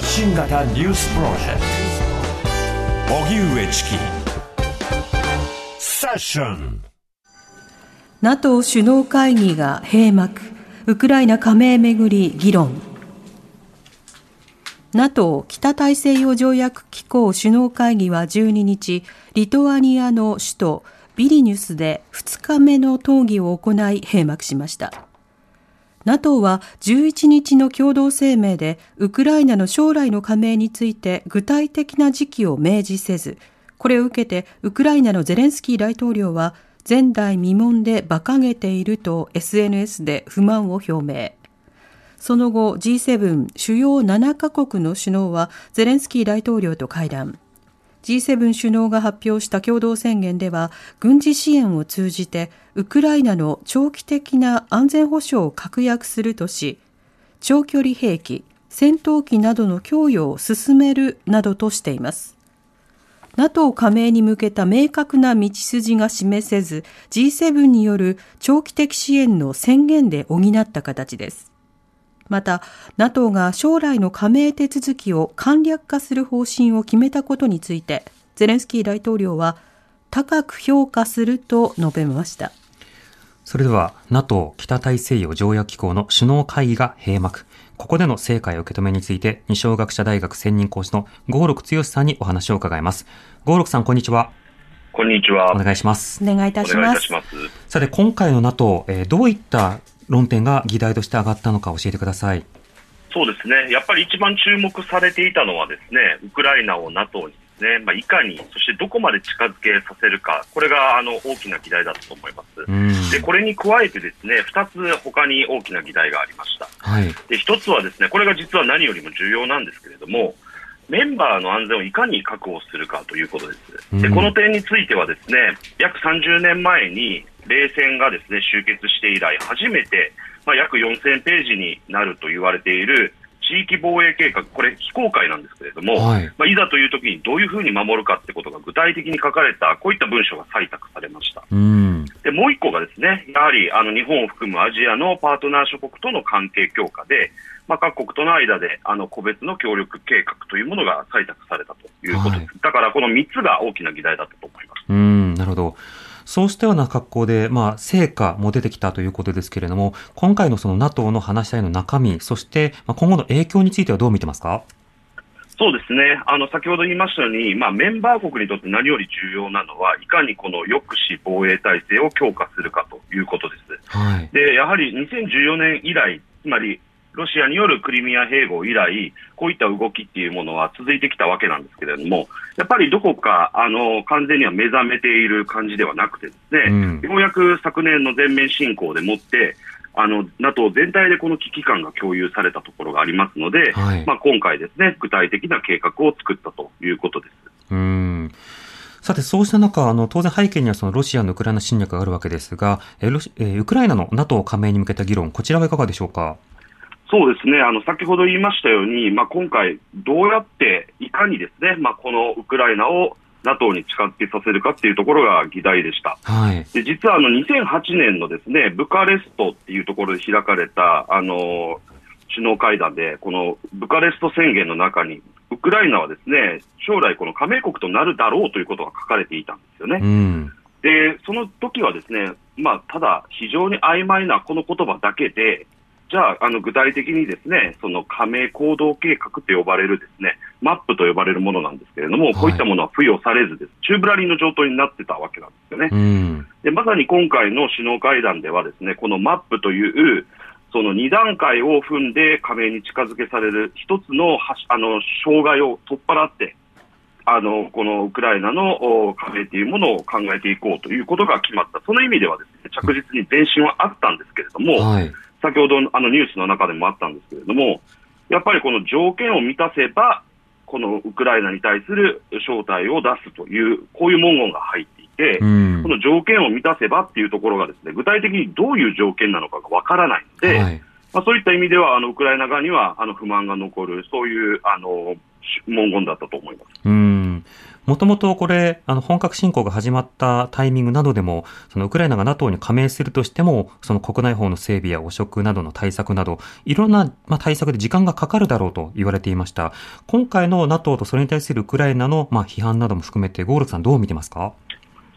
発信型ニュースプロジェクト。荻上チキ。セッション。NATO 首脳会議が閉幕。ウクライナ加盟めぐり議論。NATO 北大西洋条約機構首脳会議は12日リトアニアの首都ビリニュスで2日目の討議を行い閉幕しました。NATO は11日の共同声明でウクライナの将来の加盟について具体的な時期を明示せず、これを受けてウクライナのゼレンスキー大統領は前代未聞で馬鹿げていると SNS で不満を表明。その後 G7 主要7カ国の首脳はゼレンスキー大統領と会談。G7 首脳が発表した共同宣言では軍事支援を通じてウクライナの長期的な安全保障を確約するとし長距離兵器戦闘機などの供与を進めるなどとしています。NATO 加盟に向けた明確な道筋が示せず G7 による長期的支援の宣言で補った形です。また NATO が将来の加盟手続きを簡略化する方針を決めたことについてゼレンスキー大統領は高く評価すると述べましたそれでは NATO 北大西洋条約機構の首脳会議が閉幕ここでの成果や受け止めについて二松学舎大学専任講師の合六剛さんにお話を伺います合六さんこんにちはこんにちは。お願いします。お願いいたします。さて、今回の NATO、えー、どういった論点が議題として上がったのか教えてください。そうですね、やっぱり一番注目されていたのは、ですねウクライナを NATO にですね、まあ、いかに、そしてどこまで近づけさせるか、これがあの大きな議題だったと思います。でこれに加えて、ですね2つ他に大きな議題がありました。はい、で1つは、ですねこれが実は何よりも重要なんですけれども、メンバーの安全をいかに確保するかということです。でこの点については、ですね約30年前に冷戦がですね終結して以来、初めて、まあ、約4000ページになると言われている地域防衛計画、これ、非公開なんですけれども、はいまあ、いざというときにどういうふうに守るかってことが具体的に書かれた、こういった文書が採択されました。でもう一個がですね、やはりあの日本を含むアジアのパートナー諸国との関係強化で、まあ、各国との間であの個別の協力計画というものが採択されたということです。はい、だからこの3つが大きな議題だったと思います。うんなるほど。そうしたような格好で、まあ、成果も出てきたということですけれども、今回のその NATO の話し合いの中身、そして、まあ、今後の影響についてはどう見てますか？そうですね。あの先ほど言いましたように、まあ、メンバー国にとって何より重要なのは、いかにこの抑止防衛体制を強化するかということです。はい、でやはり2014年以来、つまりロシアによるクリミア併合以来、こういった動きっていうものは続いてきたわけなんですけれども、やっぱりどこかあの完全には目覚めている感じではなくてですね、うん、ようやく昨年の全面侵攻でもって、あの NATO 全体でこの危機感が共有されたところがありますので、はい、まあ、今回ですね、具体的な計画を作ったということです。うんさて、そうした中、あの、当然背景にはそのロシアのウクライナ侵略があるわけですが、えロシえウクライナの NATO 加盟に向けた議論、こちらはいかがでしょうか？そうですね、あの先ほど言いましたように、まあ、今回、どうやっていかにですね、まあ、このウクライナを NATO に近づけさせるかっていうところが議題でした。はい、で実はあの2008年のですねブカレストっていうところで開かれたあの首脳会談で、このブカレスト宣言の中に、ウクライナはですね将来、この加盟国となるだろうということが書かれていたんですよね。うん、でその時はですね、まあ、ただ、非常に曖昧なこの言葉だけで、じゃあ、あの具体的にですねその加盟行動計画と呼ばれるですねマップと呼ばれるものなんですけれども、こういったものは付与されずです、宙ぶらりんの状態になってたわけなんですよね。でまさに今回の首脳会談では、ですねこのマップというその2段階を踏んで加盟に近づけされる一つのあの障害を取っ払って、あのこのウクライナの加盟というものを考えていこうということが決まった、その意味ではです、ね、着実に前進はあったんですけれども、はい、先ほどあのニュースの中でもあったんですけれども、やっぱりこの条件を満たせば、このウクライナに対する招待を出すという、こういう文言が入っていて、この条件を満たせばっていうところがですね、具体的にどういう条件なのかがわからないので、はい、まあ、そういった意味では、あのウクライナ側にはあの不満が残る、そういうあの文言だったと思います。うんもともとこれ、あの、本格侵攻が始まったタイミングなどでも、そのウクライナが NATO に加盟するとしても、その国内法の整備や汚職などの対策など、いろんな、まあ、対策で時間がかかるだろうと言われていました。今回の NATO とそれに対するウクライナの、まあ、批判なども含めて、ゴールさんどう見てますか？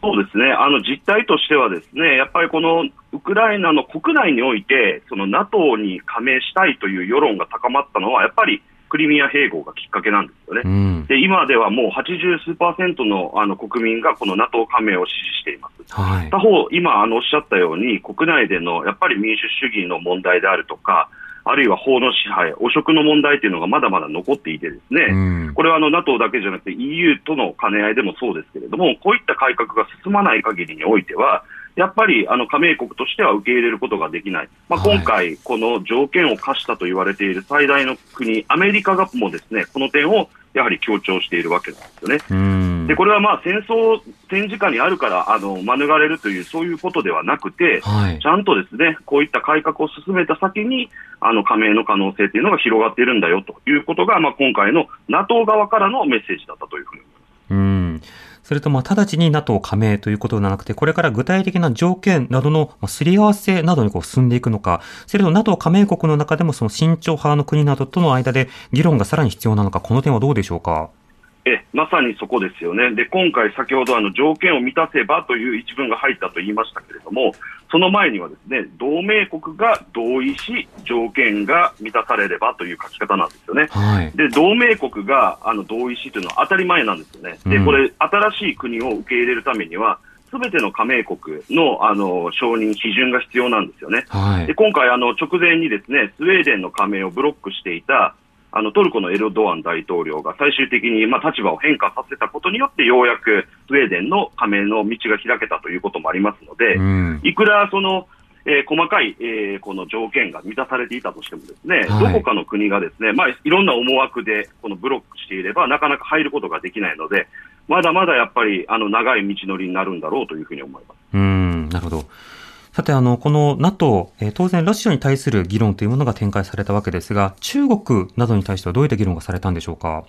そうですね、あの実態としては、ですねやっぱりこのウクライナの国内において、その NATO に加盟したいという世論が高まったのは、やっぱりクリミア併合がきっかけなんですよね。うん、で今ではもう80数パーセントのあの国民がこの NATO 加盟を支持しています。はい、他方、今あのおっしゃったように、国内でのやっぱり民主主義の問題であるとか、あるいは法の支配、汚職の問題というのがまだまだ残っていて、ですね、うん、これはあの NATO だけじゃなくて EU との兼ね合いでもそうですけれども、こういった改革が進まない限りにおいては、やっぱりあの加盟国としては受け入れることができない、まあ、今回、この条件を課したと言われている最大の国、アメリカがもですねこの点をやはり強調しているわけなんですよね。でこれはまあ戦争、戦時下にあるからあの免れるという、そういうことではなくて、はい、ちゃんとですねこういった改革を進めた先に、あの加盟の可能性というのが広がっているんだよということが、まあ、今回の NATO 側からのメッセージだったというふうに思います。うんそれとまあ直ちに NATO 加盟ということではなくて、これから具体的な条件などのすり合わせなどにこう進んでいくのか、それと NATO 加盟国の中でもその慎重派の国などとの間で議論がさらに必要なのか、この点はどうでしょうか？えまさにそこですよね、で今回、先ほどあの条件を満たせばという一文が入ったと言いましたけれども、その前にはですね同盟国が同意し、条件が満たされればという書き方なんですよね、はい、で同盟国があの同意しというのは当たり前なんですよね、でこれ、新しい国を受け入れるためには、すべての加盟国のあの承認、基準が必要なんですよね、はい、で今回あの、直前にですねスウェーデンの加盟をブロックしていたあのトルコのエルドアン大統領が最終的に、まあ、立場を変化させたことによって、ようやくスウェーデンの加盟の道が開けたということもありますので、うん、いくらその、えー、細かい、えー、この条件が満たされていたとしてもですね、はい、どこかの国がですね、まあ、いろんな思惑でこのブロックしていれば、なかなか入ることができないので、まだまだやっぱりあの長い道のりになるんだろうというふうに思います。うん。なるほどさて、あの、この NATO、えー、当然ロシアに対する議論というものが展開されたわけですが、中国などに対してはどういった議論がされたんでしょうか？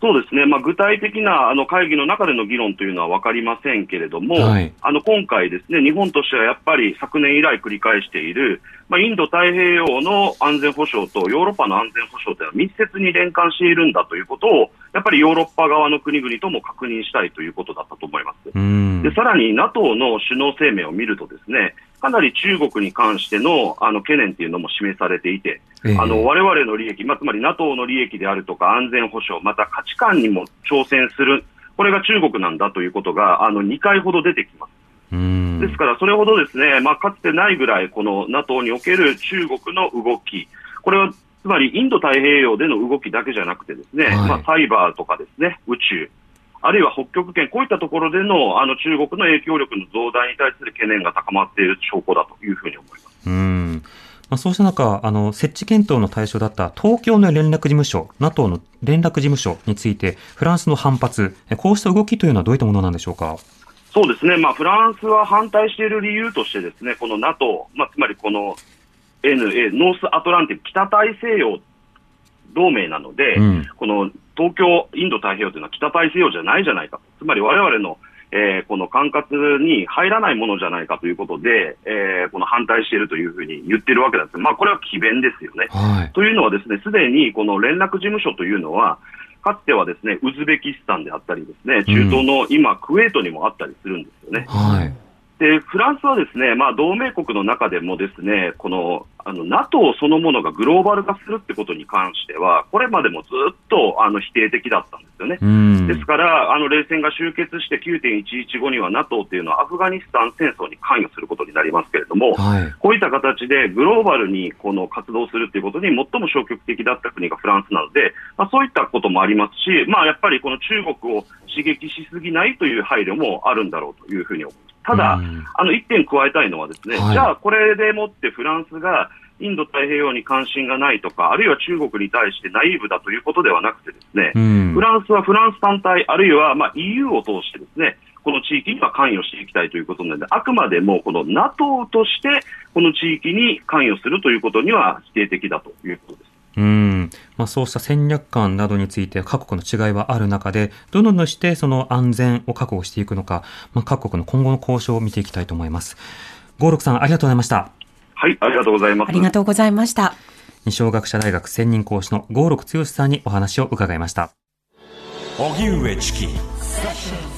そうですね、まあ、具体的なあの会議の中での議論というのは分かりませんけれども、はい、あの今回、ですね日本としてはやっぱり昨年以来繰り返している、まあ、インド太平洋の安全保障とヨーロッパの安全保障というのは密接に連関しているんだということを、やっぱりヨーロッパ側の国々とも確認したいということだったと思います。でさらに NATO の首脳声明を見るとですねかなり中国に関してのあの懸念というのも示されていて、えー、あの我々の利益、まあ、つまり NATO の利益であるとか安全保障、また価値観にも挑戦する、これが中国なんだということがあの2回ほど出てきます。ですから、それほどですね、まあ、かつてないぐらい、この NATO における中国の動き、これはつまりインド太平洋での動きだけじゃなくて、ですね、はい、まあ、サイバーとかですね、宇宙、あるいは北極圏、こういったところでのあの中国の影響力の増大に対する懸念が高まっている証拠だというふうに思います。うんまあ、そうした中、あの、設置検討の対象だった東京の連絡事務所、NATO の連絡事務所について、フランスの反発、こうした動きというのはどういったものなんでしょうか？そうですね、まあ、フランスは反対している理由としてですね、この NATO、まあ、つまりこの NA、ノースアトランティック、北大西洋同盟なので、うん、この東京、インド太平洋というのは北大西洋じゃないじゃないか、つまり我々の、えー、この管轄に入らないものじゃないかということで、えー、この反対しているというふうに言ってるわけです、まあ、これは詭弁ですよね。はい、というのは、ですねすでにこの連絡事務所というのは、かつてはですねウズベキスタンであったり、ですね中東の今、クウェートにもあったりするんですよね。はいでフランスはですね、まあ、同盟国の中でもですねこのあの NATO そのものがグローバル化するってことに関しては、これまでもずっとあの否定的だったんですよね。ですから、あの冷戦が終結して9.11後には NATO っていうのはアフガニスタン戦争に関与することになりますけれども、はい、こういった形でグローバルにこの活動するということに最も消極的だった国がフランスなので、まあ、そういったこともありますし、まあ、やっぱりこの中国を刺激しすぎないという配慮もあるんだろうというふうに思います。ただ、あの1点加えたいのはですね、はい、じゃあこれでもってフランスがインド太平洋に関心がないとか、あるいは中国に対してナイーブだということではなくてですね、フランスはフランス単体、あるいはまあ EU を通してですね、この地域には関与していきたいということなので、あくまでもこの NATO としてこの地域に関与するということには否定的だということです。うんまあ、そうした戦略観などについて各国の違いはある中で、どのようにしてその安全を確保していくのか、まあ、各国の今後の交渉を見ていきたいと思います。五六さん、ありがとうございました。はい、ありがとうございます。ありがとうございました。二小学者大学専任講師の五六剛さんにお話を伺いました。荻上チキ。